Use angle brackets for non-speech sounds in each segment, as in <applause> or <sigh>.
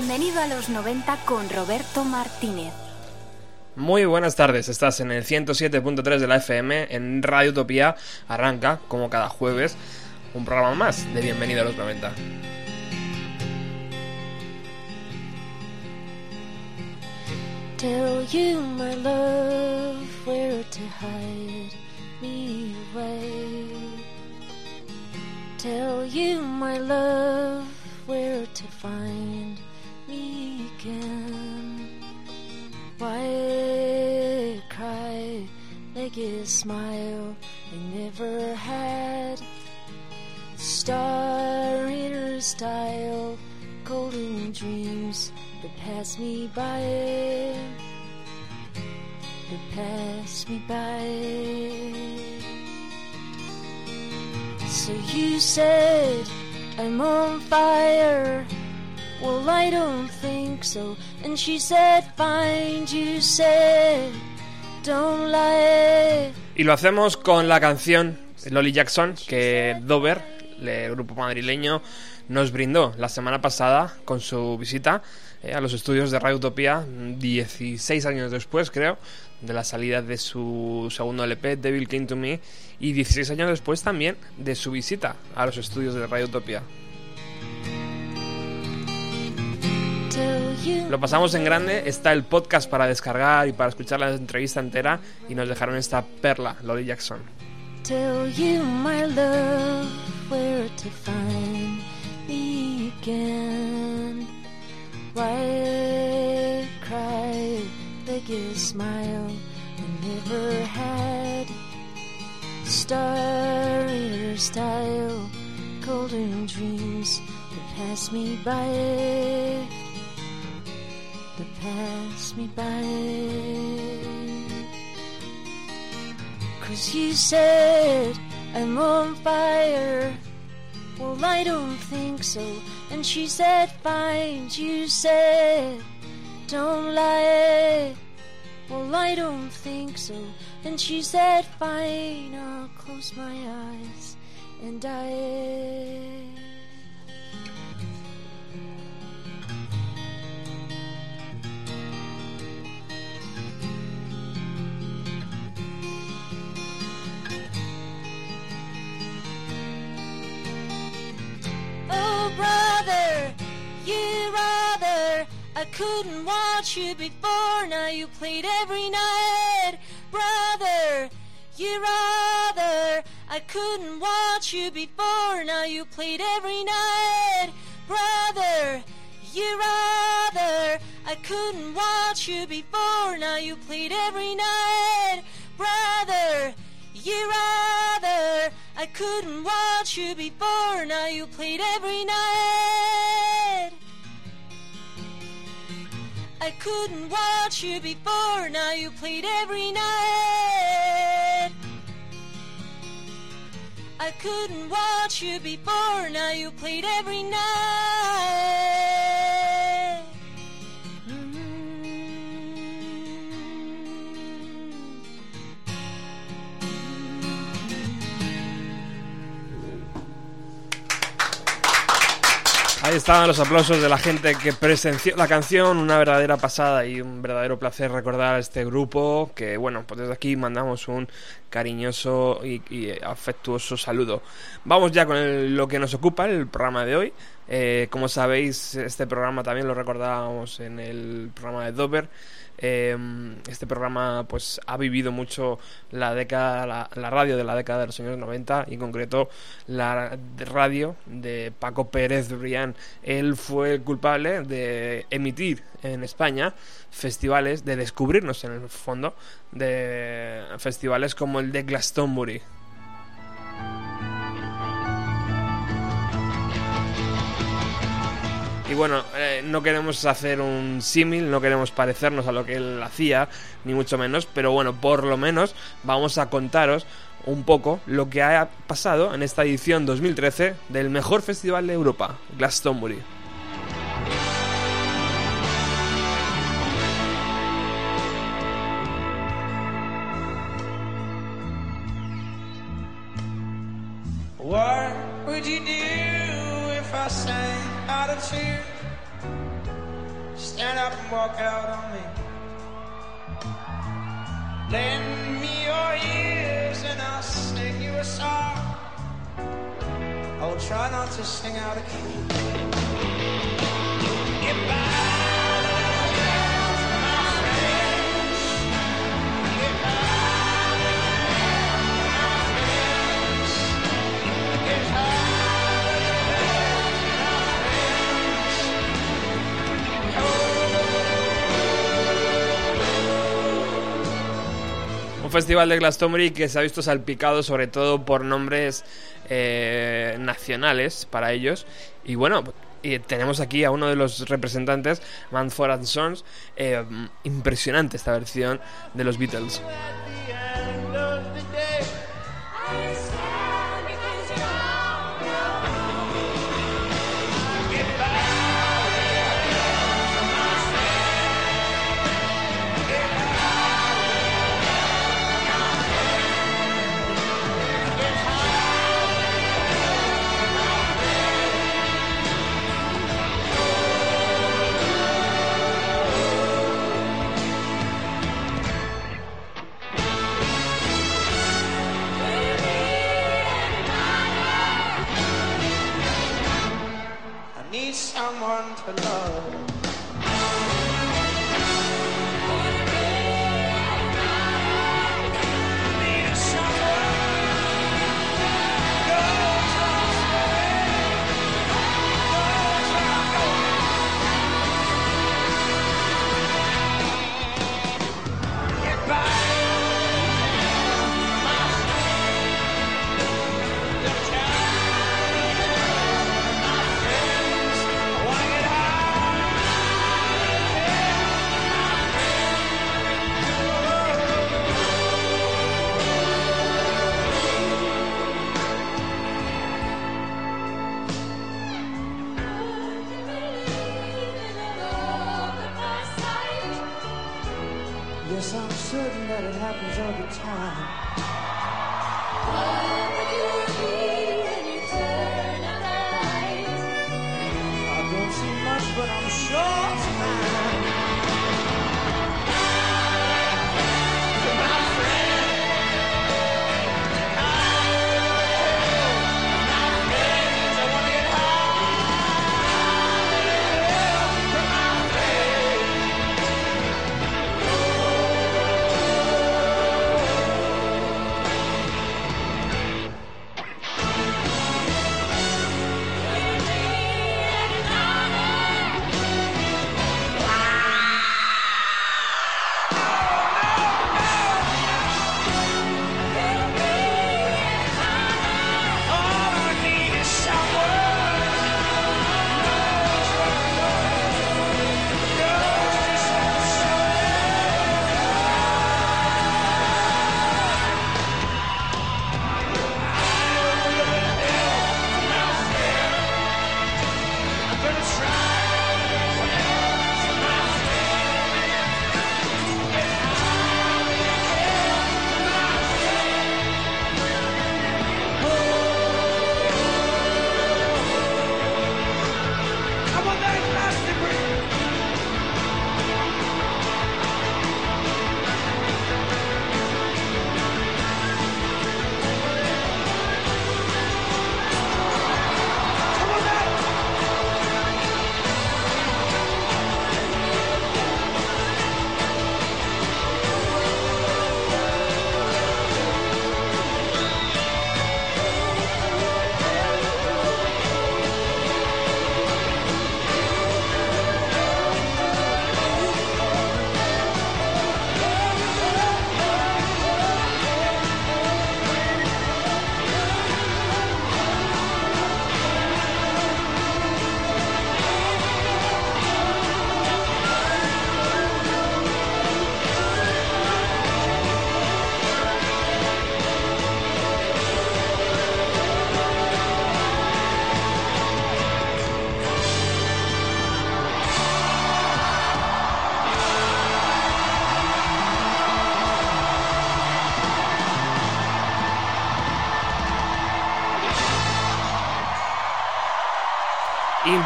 Bienvenido a los 90 con Roberto Martínez. Muy buenas tardes, estás en el 107.3 de la FM en Radio Utopía. Arranca, como cada jueves, un programa más de Bienvenido a los 90. Tell you my love where to hide me away. Tell you my love Why cry like a smile I never had? Star in her style, golden dreams that pass me by. That pass me by. So you said I'm on fire. Well, I don't think so. And she said, Fine, you said, don't lie. Y lo hacemos con la canción Lolly Jackson que Dover, el grupo madrileño, nos brindó la semana pasada con su visita eh, a los estudios de Radio Utopía, 16 años después, creo, de la salida de su segundo LP, Devil Came to Me, y 16 años después también de su visita a los estudios de Radio Utopía. Lo pasamos en grande, está el podcast para descargar y para escuchar la entrevista entera y nos dejaron esta perla, Lolly Jackson. Style, golden dreams that pass me by. Pass me by. Cause you said I'm on fire. Well, I don't think so. And she said, Fine. You said, Don't lie. Well, I don't think so. And she said, Fine. I'll close my eyes and die. Couldn't watch you before, now you played every night. Brother, you rather. I couldn't watch you before, now you played every night. Brother, you rather. I couldn't watch you before, now you played every night. Brother, you rather. I couldn't watch you before, now you played every night. I couldn't watch you before, now you played every night. I couldn't watch you before, now you played every night. Ahí estaban los aplausos de la gente que presenció la canción, una verdadera pasada y un verdadero placer recordar a este grupo que, bueno, pues desde aquí mandamos un cariñoso y, afectuoso saludo. Vamos ya con el- lo que nos ocupa, el programa de hoy. Eh, como sabéis, este programa también lo recordábamos en el programa de Dover. Eh, este programa pues ha vivido mucho la década, la, radio de la década de los años 90 y en concreto la radio de Paco Pérez Brián. Él fue el culpable de emitir en España festivales, de descubrirnos en el fondo, de festivales como el de Glastonbury. Y bueno, eh, no queremos hacer un símil, no queremos parecernos a lo que él hacía, ni mucho menos, pero bueno, por lo menos vamos a contaros un poco lo que ha pasado en esta edición 2013 del mejor festival de Europa, Glastonbury. festival de Glastonbury que se ha visto salpicado sobre todo por nombres eh, nacionales para ellos. Y bueno, y tenemos aquí a uno de los representantes, Manford and Sons. Eh, impresionante esta versión de los Beatles.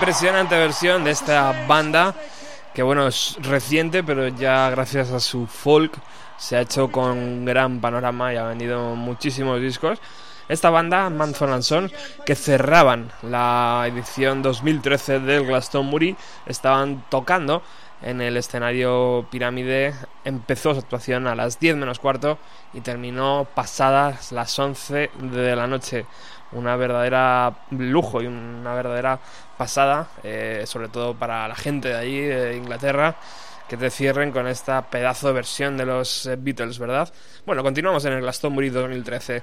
impresionante versión de esta banda, que bueno, es reciente, pero ya gracias a su folk se ha hecho con un gran panorama y ha vendido muchísimos discos. Esta banda, Manson and Son, que cerraban la edición 2013 del Glastonbury, estaban tocando en el escenario Pirámide. Empezó su actuación a las 10 menos cuarto y terminó pasadas las 11 de la noche. Una verdadera lujo y una verdadera pasada, eh, sobre todo para la gente de allí, de Inglaterra, que te cierren con esta pedazo de versión de los eh, Beatles, ¿verdad? Bueno, continuamos en el Glastonbury 2013.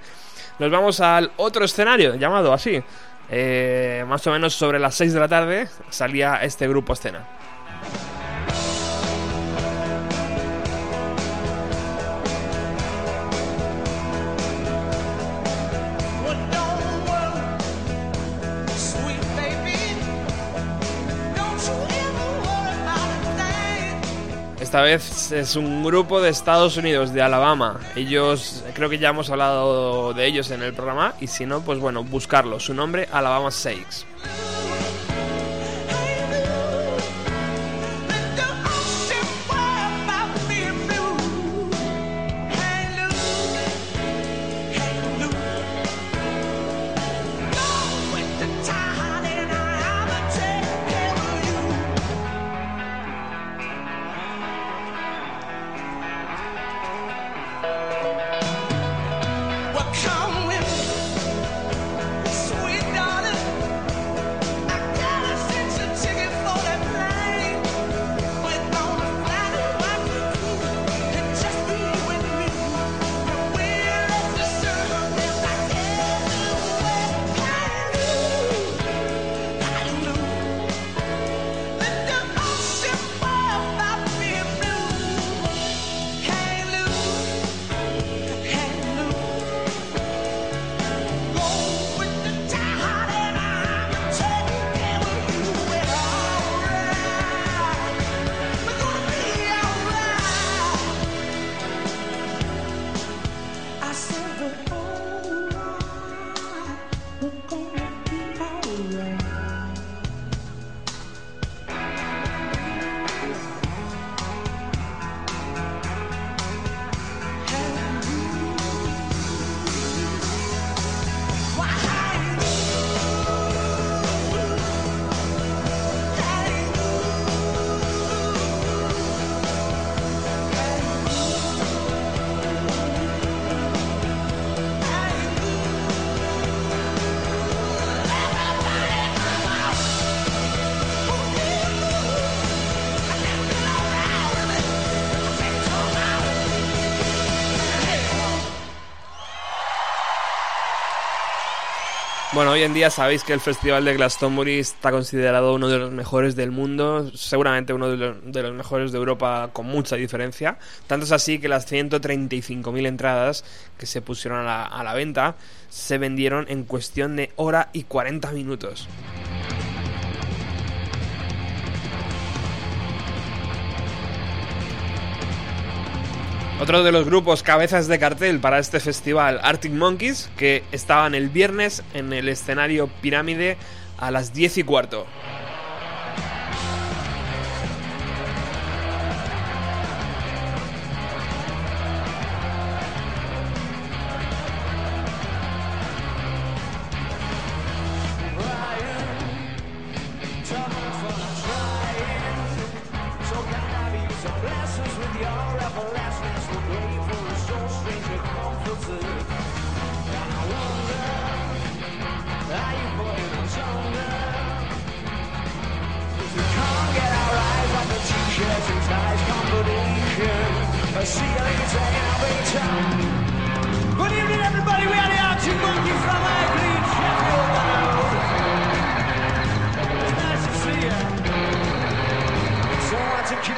Nos vamos al otro escenario, llamado así. Eh, más o menos sobre las 6 de la tarde salía este grupo escena. Esta vez es un grupo de Estados Unidos, de Alabama. Ellos, creo que ya hemos hablado de ellos en el programa, y si no, pues bueno, buscarlo. Su nombre, Alabama Sakes. Bueno, hoy en día sabéis que el Festival de Glastonbury está considerado uno de los mejores del mundo, seguramente uno de los, mejores de Europa con mucha diferencia. Tanto es así que las 135.000 entradas que se pusieron a la, a la venta se vendieron en cuestión de hora y 40 minutos. Otro de los grupos cabezas de cartel para este festival, Arctic Monkeys, que estaban el viernes en el escenario Pirámide a las 10 y cuarto.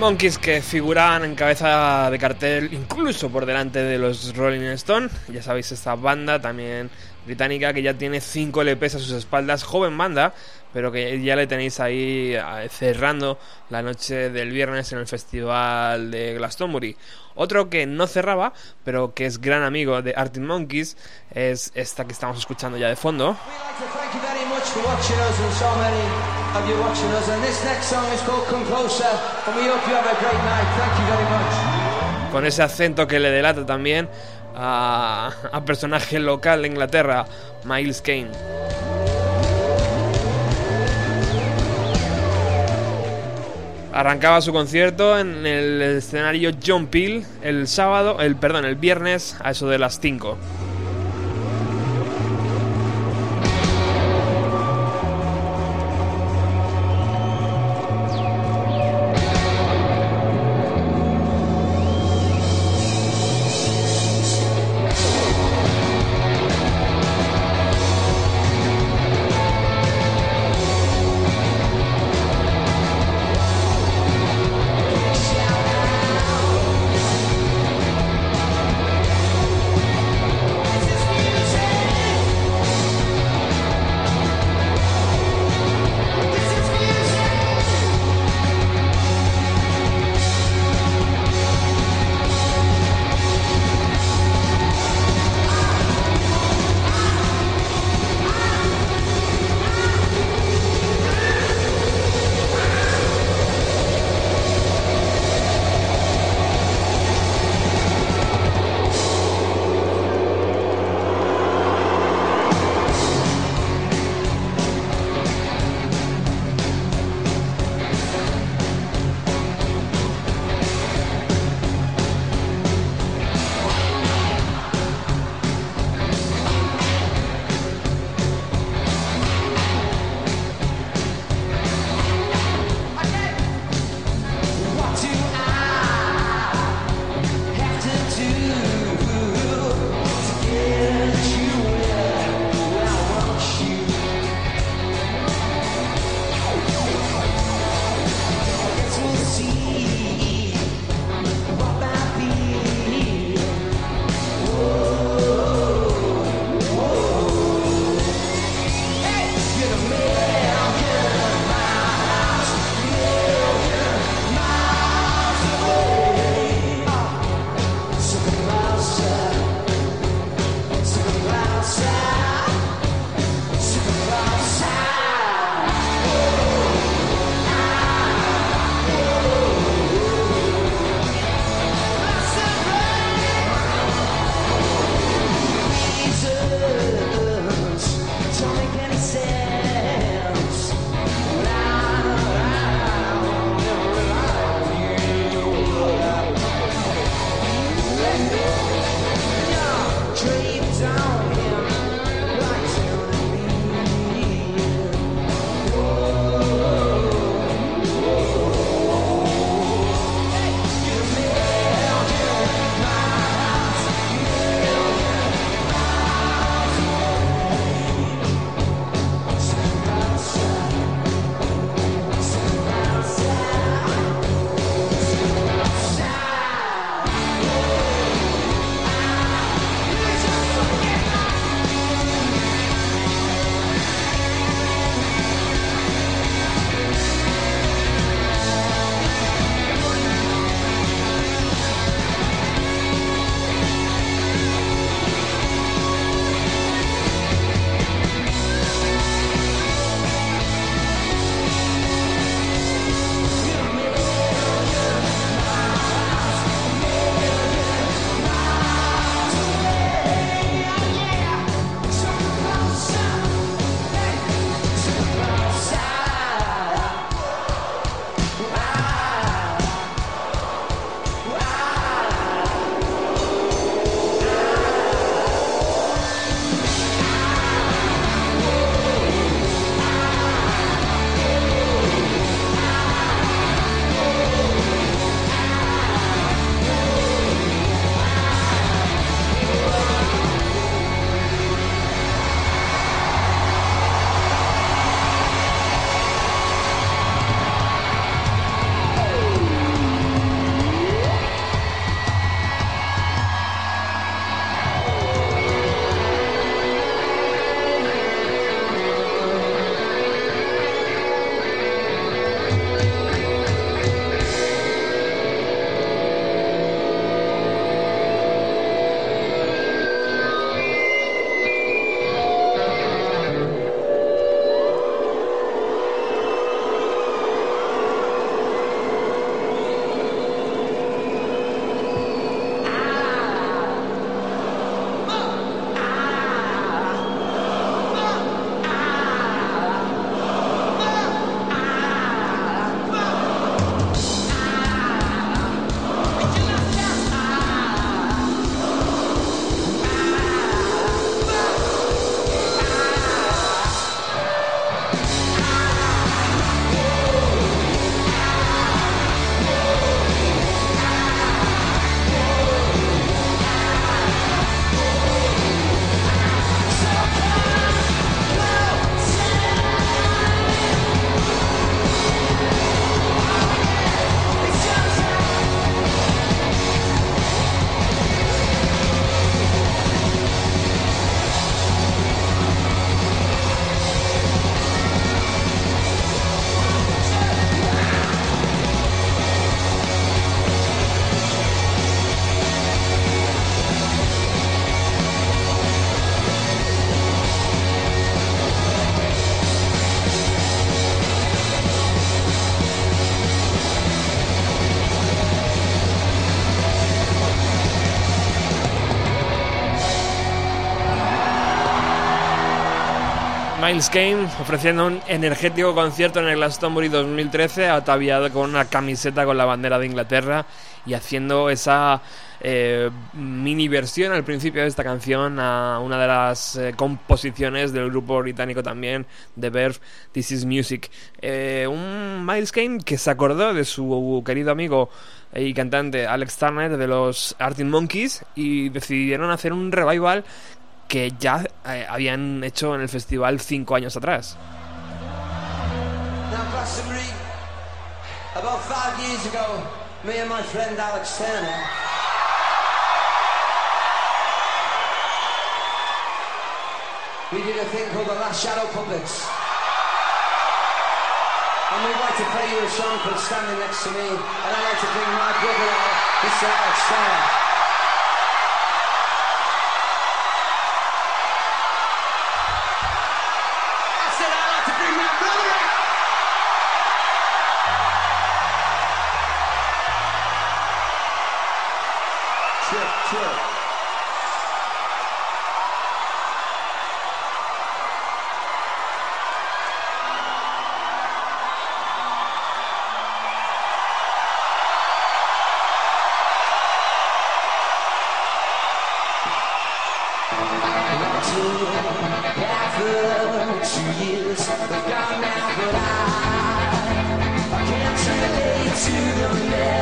Monkeys que figuran en cabeza de cartel incluso por delante de los Rolling Stone. Ya sabéis, esta banda también británica que ya tiene 5 LPs a sus espaldas, joven banda, pero que ya le tenéis ahí eh, cerrando la noche del viernes en el festival de Glastonbury. Otro que no cerraba, pero que es gran amigo de Arctic Monkeys, es esta que estamos escuchando ya de fondo. Much for watching us and so many of you watching us. And this next song is called Come Closer. And we hope you have a great night. Thank you very much. con ese acento que le delata también a, a personaje local de Inglaterra, Miles Kane. Arrancaba su concierto en el escenario John Peel el sábado, el perdón, el viernes a eso de las 5. Miles Kane ofreciendo un energético concierto en el Glastonbury 2013, ataviado con una camiseta con la bandera de Inglaterra y haciendo esa eh, mini versión al principio de esta canción a una de las eh, composiciones del grupo británico también, The Verve, This Is Music. Eh, un Miles Kane que se acordó de su querido amigo y cantante Alex Turner de los Arctic Monkeys y decidieron hacer un revival que ya eh, habían hecho en el festival cinco años atrás. Now, Glastonbury, about five years ago, me and my friend Alex Turner. We did a thing called the Last Shadow Puppets. And we'd like to play you a song called Standing Next to Me. And I'd like to bring my brother out, Mr. Alex Turner. To the never-ending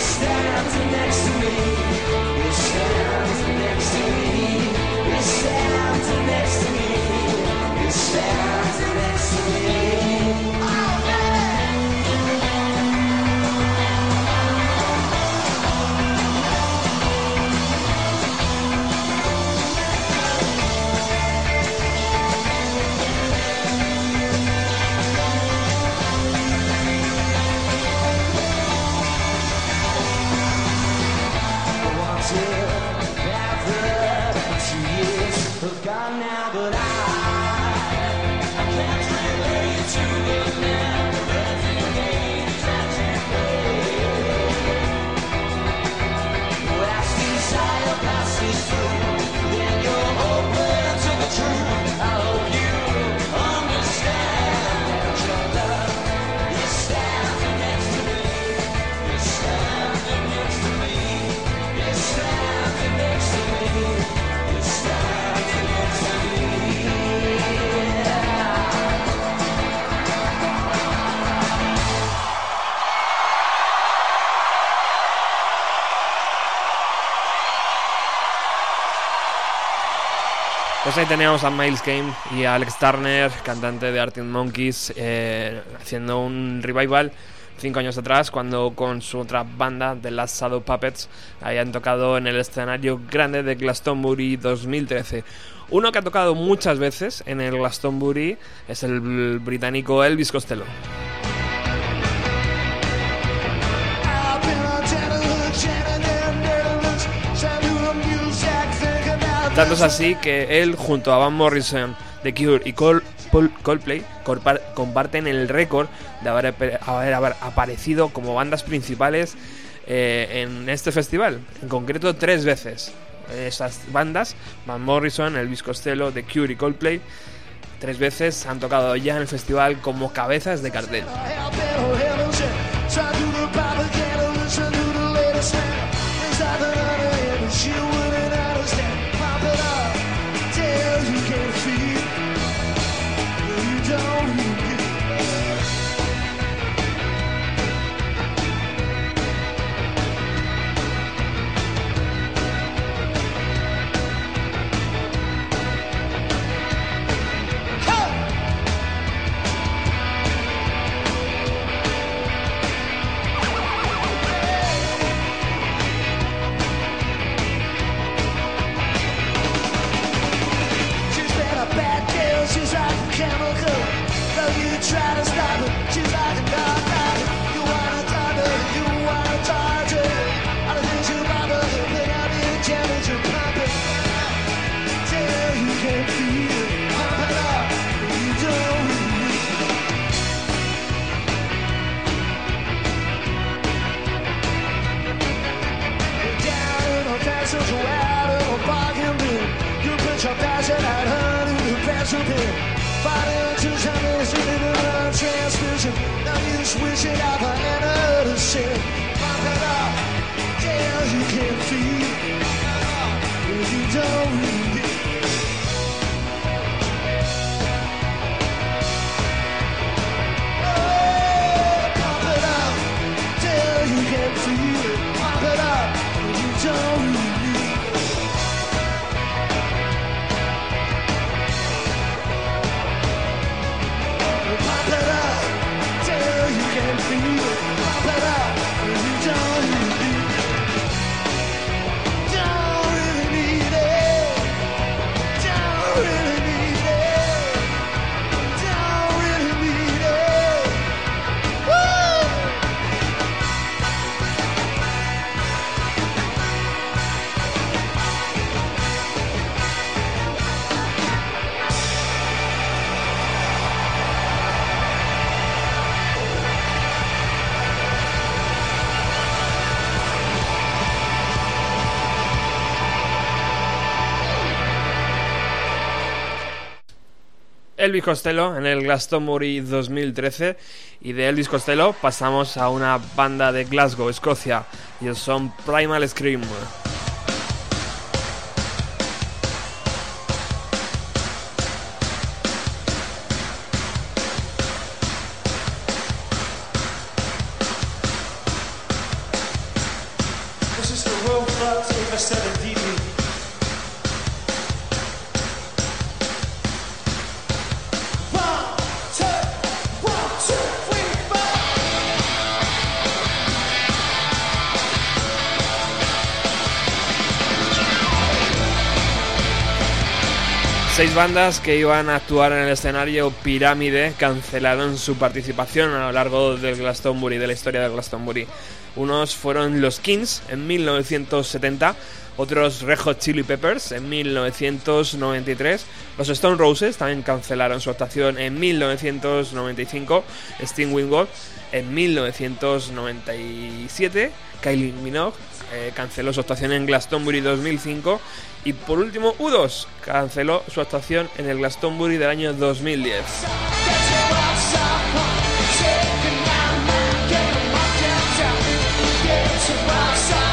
standing next to me, standing next to me, is standing next to me, is standing next to me. Ahí teníamos a Miles Kane y a Alex Turner, cantante de Arctic Monkeys, eh, haciendo un revival cinco años atrás, cuando con su otra banda, The Last Shadow Puppets, habían tocado en el escenario grande de Glastonbury 2013. Uno que ha tocado muchas veces en el Glastonbury es el británico Elvis Costello. Así que él, junto a Van Morrison, The Cure y Col- Pol- Coldplay, comparten el récord de haber aparecido como bandas principales eh, en este festival. En concreto, tres veces. Esas bandas, Van Morrison, Elvis Costello, The Cure y Coldplay, tres veces han tocado ya en el festival como cabezas de cartel. Elvis Costello en el Glastonbury 2013 y de Elvis Costello pasamos a una banda de Glasgow, Escocia. Ellos son Primal Scream. This is the World Club Taper 7 DVD. One, Seis bandas que iban a actuar en el escenario Pirámide cancelaron su participación a lo largo del Glastonbury, de la historia del Glastonbury. Unos fueron los Kings en 1970, otros Red Chili Peppers en 1993, los Stone Roses también cancelaron su actuación en 1995, Sting Wingwall en 1997, Kylie Minogue eh, canceló su actuación en Glastonbury 2005 y por último U2 canceló su actuación en el Glastonbury del año 2010. Keep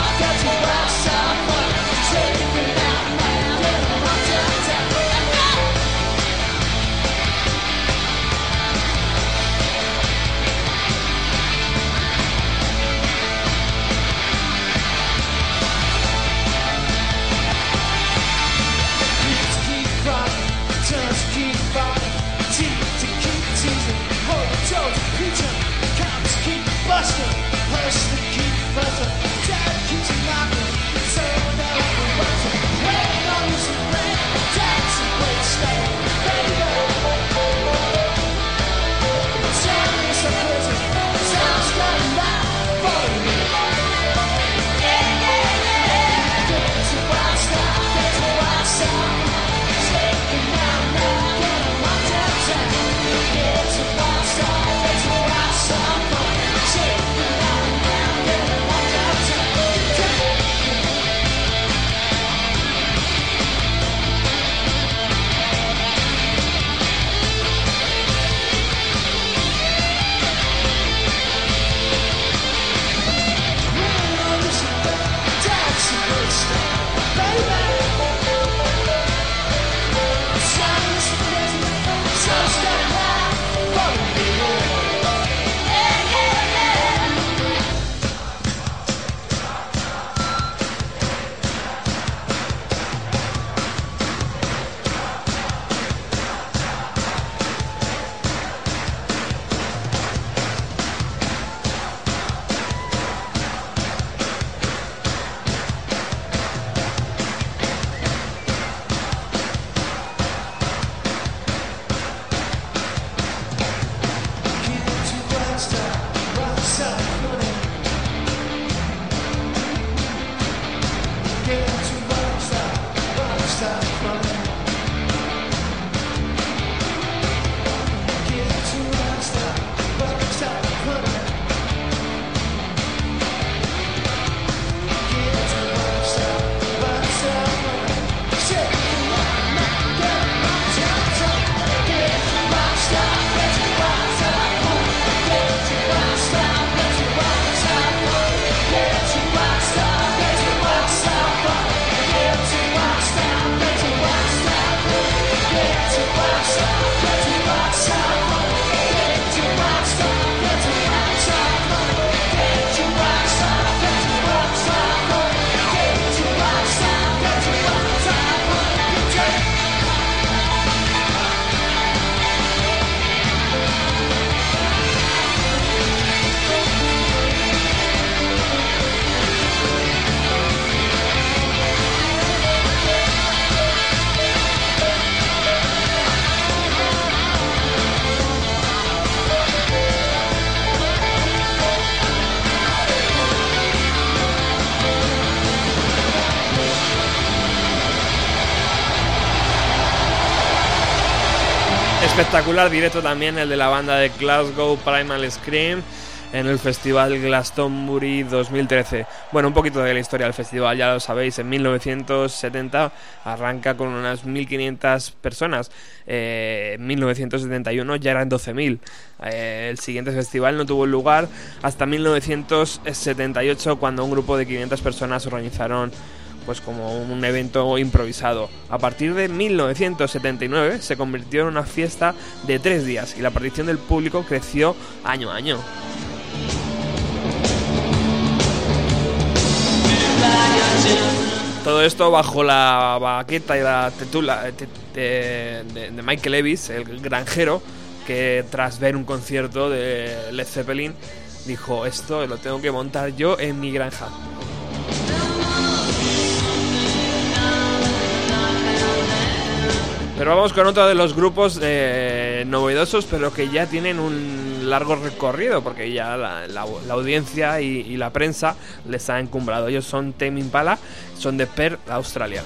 espectacular directo también el de la banda de Glasgow Primal Scream en el Festival Glastonbury 2013. Bueno, un poquito de la historia del festival, ya lo sabéis, en 1970 arranca con unas 1.500 personas, eh, en 1971 ya eran 12.000. Eh, el siguiente festival no tuvo lugar hasta 1978 cuando un grupo de 500 personas organizaron pues como un evento improvisado. A partir de 1979 se convirtió en una fiesta de tres días y la aparición del público creció año a año. Todo esto bajo la baqueta y la tetula de, de Michael Levis, el granjero, que tras ver un concierto de Led Zeppelin dijo, esto lo tengo que montar yo en mi granja. Pero vamos con otro de los grupos eh, novedosos, pero que ya tienen un largo recorrido, porque ya la, audiencia y, y la prensa les ha encumbrado. Ellos son Tame Impala, son de Perth, Australia.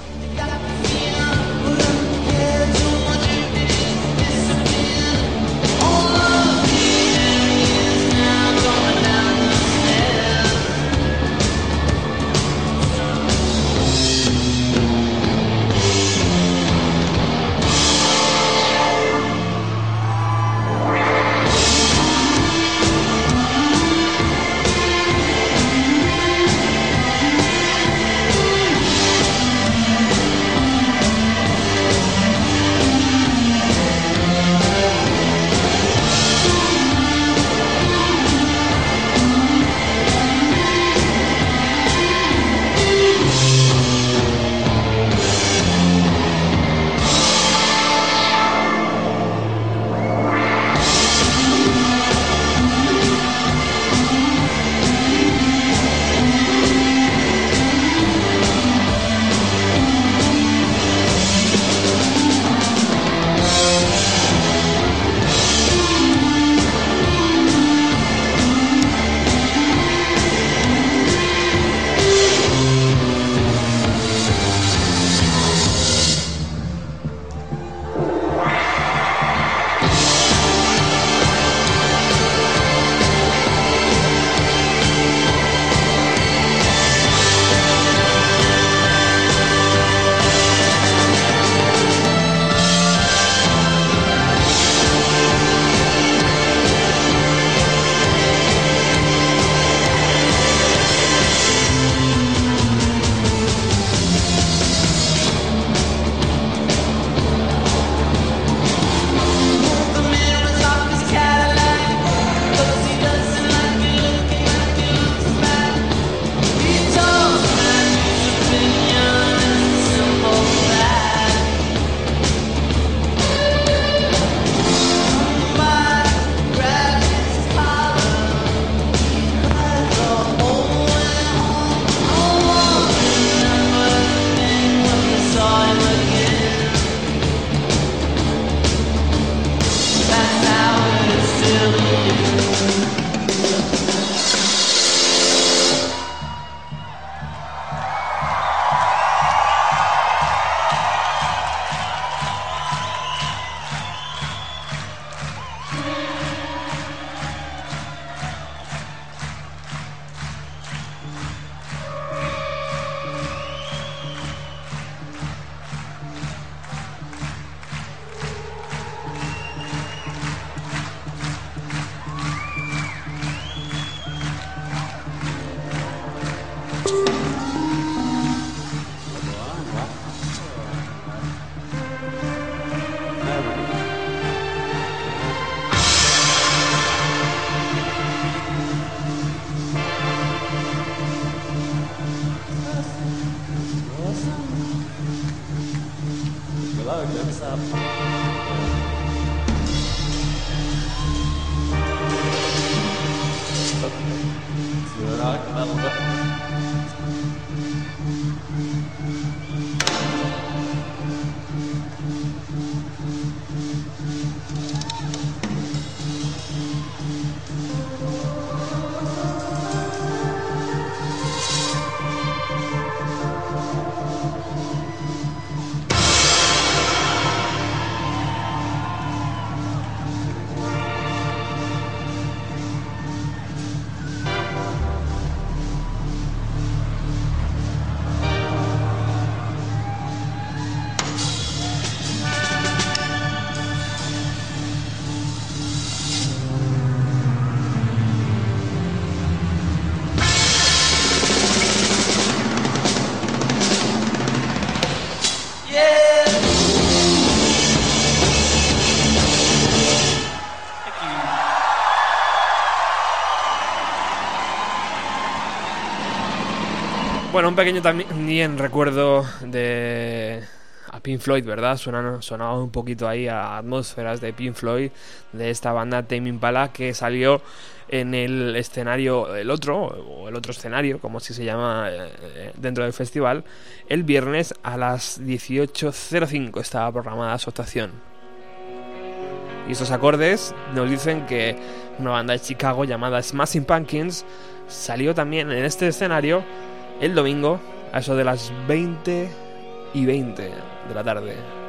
Bueno, un pequeño también recuerdo de a Pink Floyd, ¿verdad? Sonaba, sonaba un poquito ahí a atmósferas de Pink Floyd, de esta banda Tame Impala que salió en el escenario, el otro, o el otro escenario, como así se llama eh, dentro del festival, el viernes a las 18.05 estaba programada su actuación. Y estos acordes nos dicen que una banda de Chicago llamada Smashing Pumpkins salió también en este escenario el domingo a eso de las 20 y 20 de la tarde.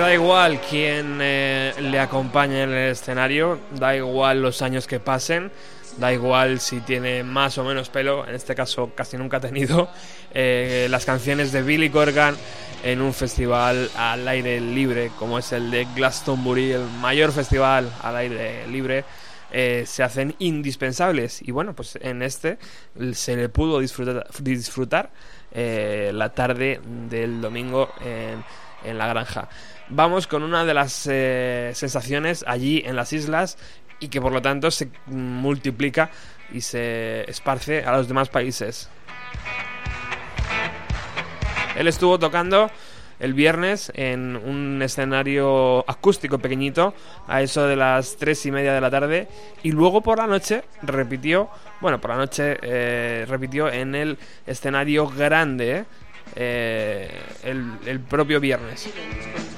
Da igual quién eh, le acompañe en el escenario, da igual los años que pasen, da igual si tiene más o menos pelo, en este caso casi nunca ha tenido, eh, las canciones de Billy Corgan en un festival al aire libre, como es el de Glastonbury, el mayor festival al aire libre. eh, se hacen indispensables y bueno pues en este se le pudo disfrutar, eh, la tarde del domingo en la granja vamos con una de las eh, sensaciones allí en las islas y que por lo tanto se multiplica y se esparce a los demás países. Él estuvo tocando el viernes en un escenario acústico pequeñito a eso de las tres y media de la tarde y luego por la noche repitió, bueno, por la noche eh, repitió en el escenario grande eh, el, el propio viernes.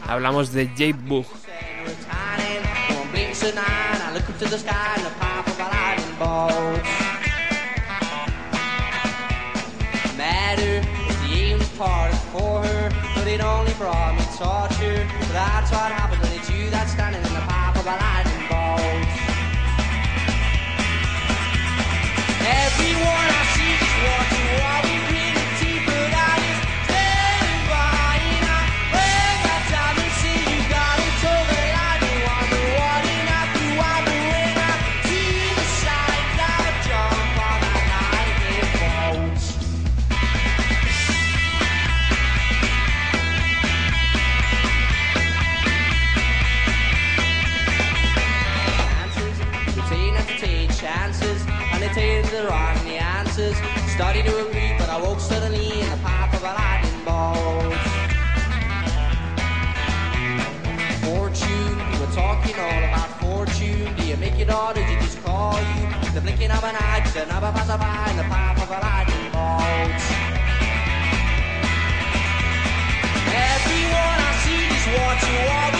Hablamos de Jake Bug. Answers. Study to agree, but I woke suddenly in the path of a lightning bolt. Fortune, we were talking all about fortune. Do you make it or did you just call you? The blinking of an eye, just another passerby in the path of a lightning bolt. Everyone I see is watching what we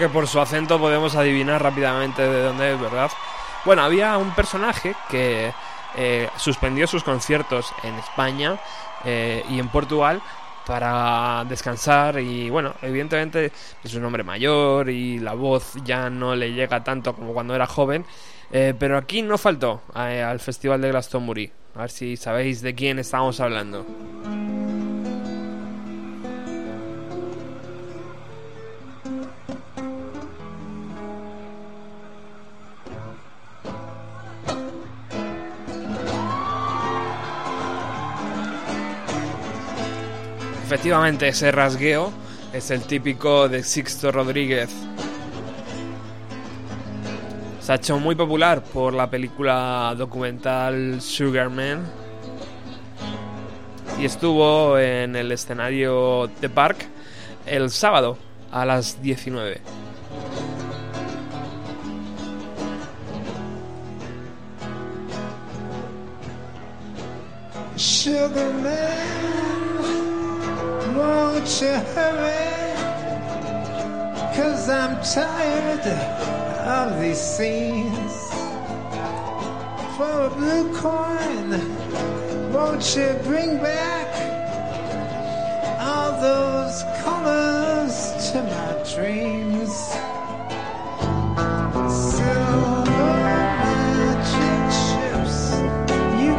que por su acento podemos adivinar rápidamente de dónde es, ¿verdad? Bueno, había un personaje que eh, suspendió sus conciertos en España eh, y en Portugal para descansar y bueno, evidentemente es un hombre mayor y la voz ya no le llega tanto como cuando era joven, eh, pero aquí no faltó eh, al Festival de Glastonbury. A ver si sabéis de quién estamos hablando. efectivamente ese rasgueo es el típico de Sixto Rodríguez. Se ha hecho muy popular por la película documental Sugarman. Y estuvo en el escenario The Park el sábado a las 19. Sugarman. Won't you hurry? Cause I'm tired of these scenes. For a blue coin, won't you bring back all those colors to my dreams? Silver magic ships you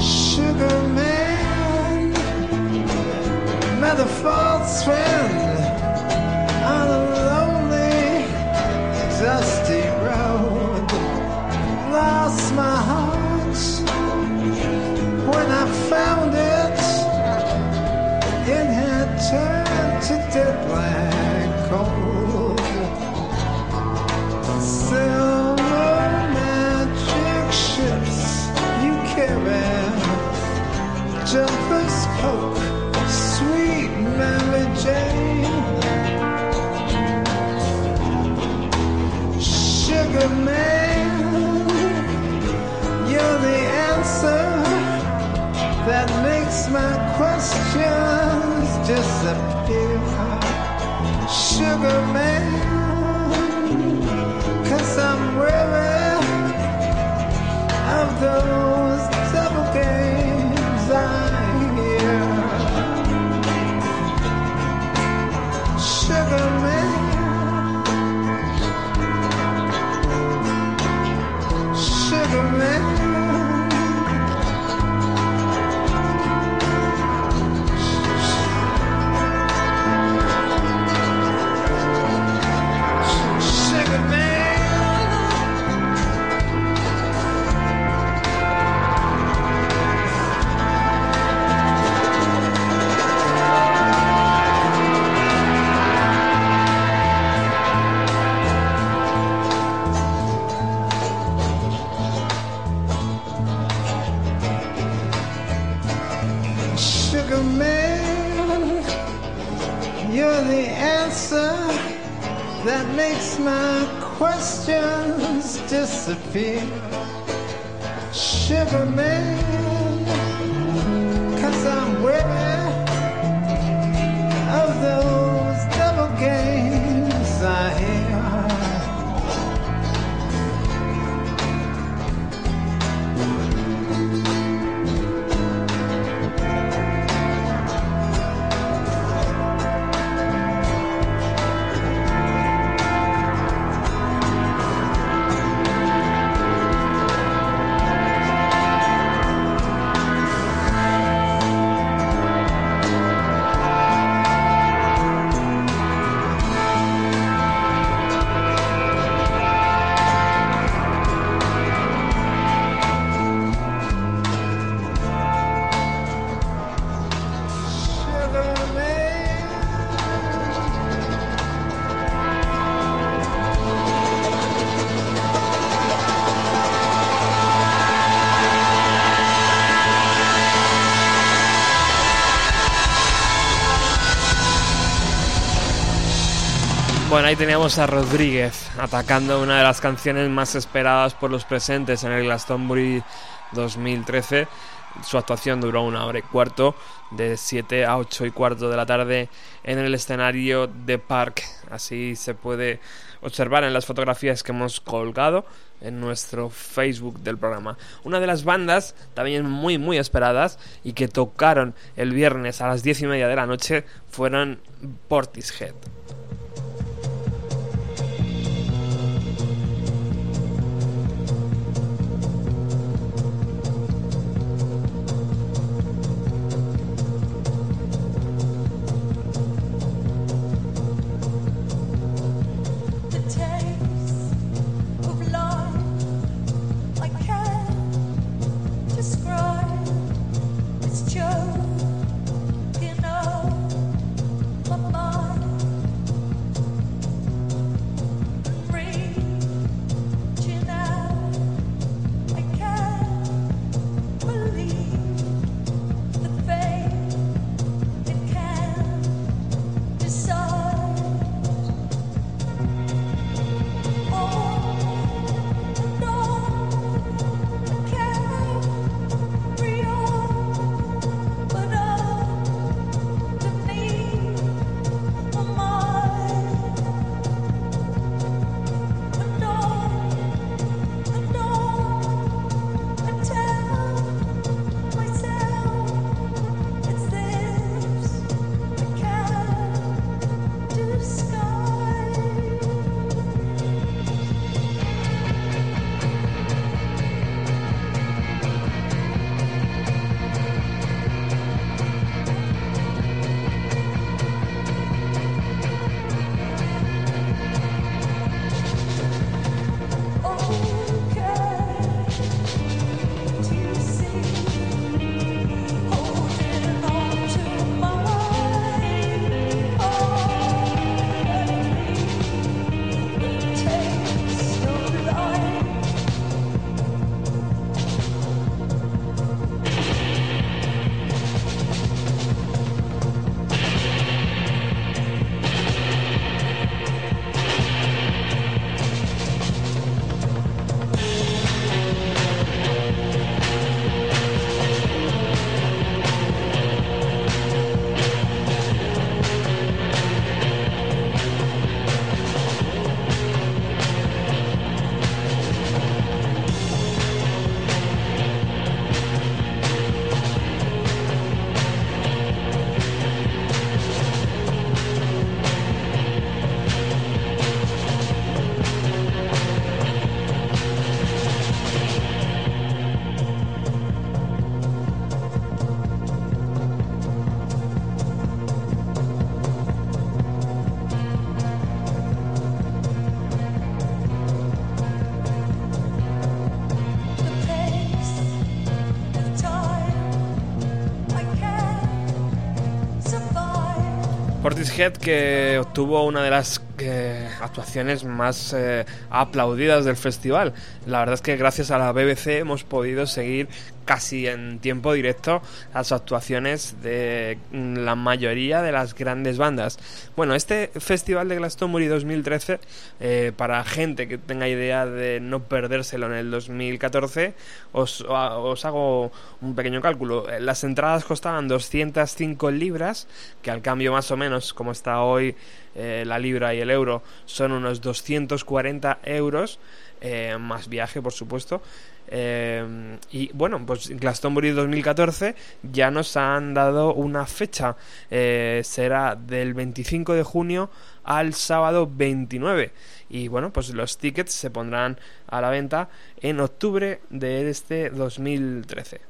Sugar man, may the faults questions disappear. Sugar man, Ahí teníamos a Rodríguez atacando una de las canciones más esperadas por los presentes en el Glastonbury 2013. Su actuación duró una hora y cuarto, de 7 a 8 y cuarto de la tarde en el escenario de Park. Así se puede observar en las fotografías que hemos colgado en nuestro Facebook del programa. Una de las bandas también muy muy esperadas y que tocaron el viernes a las 10 y media de la noche fueron Portishead. Portishead que obtuvo una de las eh, actuaciones más eh, aplaudidas del festival. La verdad es que gracias a la BBC hemos podido seguir casi en tiempo directo las actuaciones de mm, la mayoría de las grandes bandas. Bueno, este festival de Glastonbury 2013, eh, para gente que tenga idea de no perdérselo en el 2014, os, os hago un pequeño cálculo. Eh, Las entradas costaban 205 libras, que al cambio más o menos, como está hoy eh, la libra y el euro, son unos 240 euros, eh, más viaje, por supuesto. Eh, y bueno, pues Glastonbury 2014 ya nos han dado una fecha. Eh, será del 25 de junio al sábado 29. Y bueno, pues los tickets se pondrán a la venta en octubre de este 2013.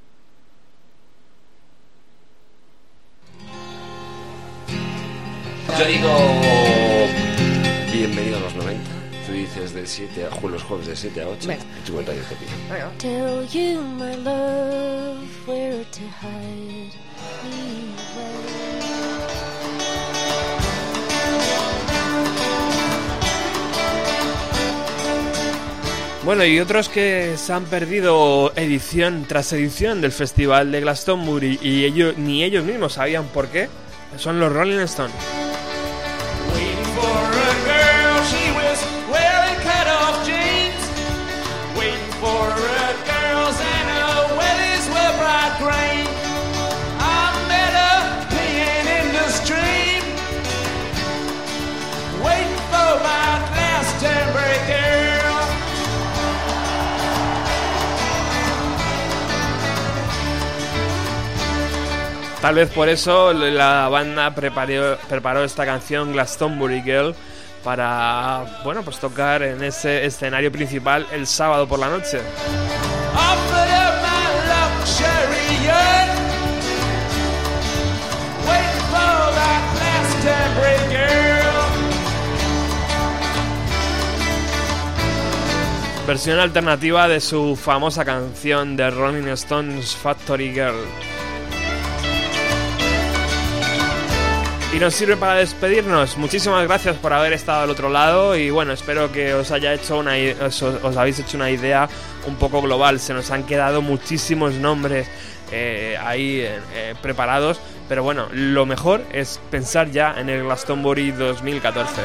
Yo digo bienvenido a los 90. Tú dices del 7 a los jueves de 7 a 8. Venga. Y tú cuenta yo te pido. Tell you, my love, where to hide me away. Bueno, y otros que se han perdido edición tras edición del Festival de Glastonbury y ellos, ni ellos mismos sabían por qué, son los Rolling Stones. Tal vez por eso la banda preparó, preparó esta canción Glastonbury Girl para, bueno, pues tocar en ese escenario principal el sábado por la noche. Versión alternativa de su famosa canción de Rolling Stones Factory Girl. Y nos sirve para despedirnos. Muchísimas gracias por haber estado al otro lado y bueno, espero que os haya hecho una os, os habéis hecho una idea un poco global. Se nos han quedado muchísimos nombres eh, ahí eh, eh, preparados, pero bueno, lo mejor es pensar ya en el Glastonbury 2014.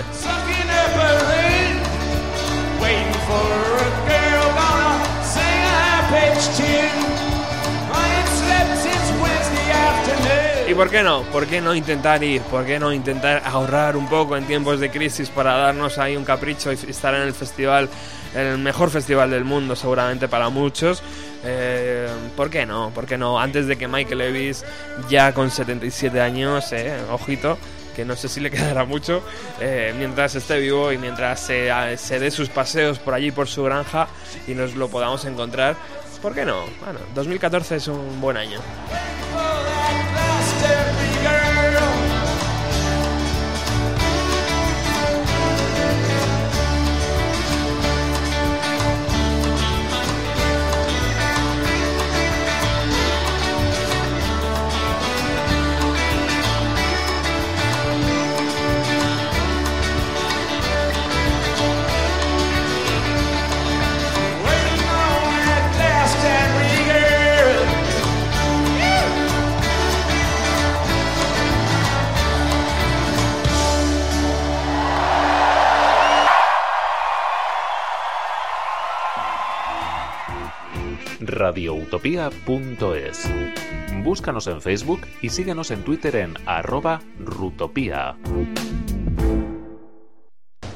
Por qué no? ¿Por qué no intentar ir? ¿Por qué no intentar ahorrar un poco en tiempos de crisis para darnos ahí un capricho y estar en el festival, el mejor festival del mundo seguramente para muchos? Eh, ¿Por qué no? ¿Por qué no? Antes de que Michael Levis, ya con 77 años, eh, ojito, que no sé si le <laughs> quedará mucho, eh, mientras esté vivo y mientras se, se dé sus paseos por allí, por su granja y nos lo podamos encontrar. ¿Por qué no? Bueno, 2014 es un buen año. For radioutopía.es. Búscanos en Facebook y síguenos en Twitter en arroba rutopía.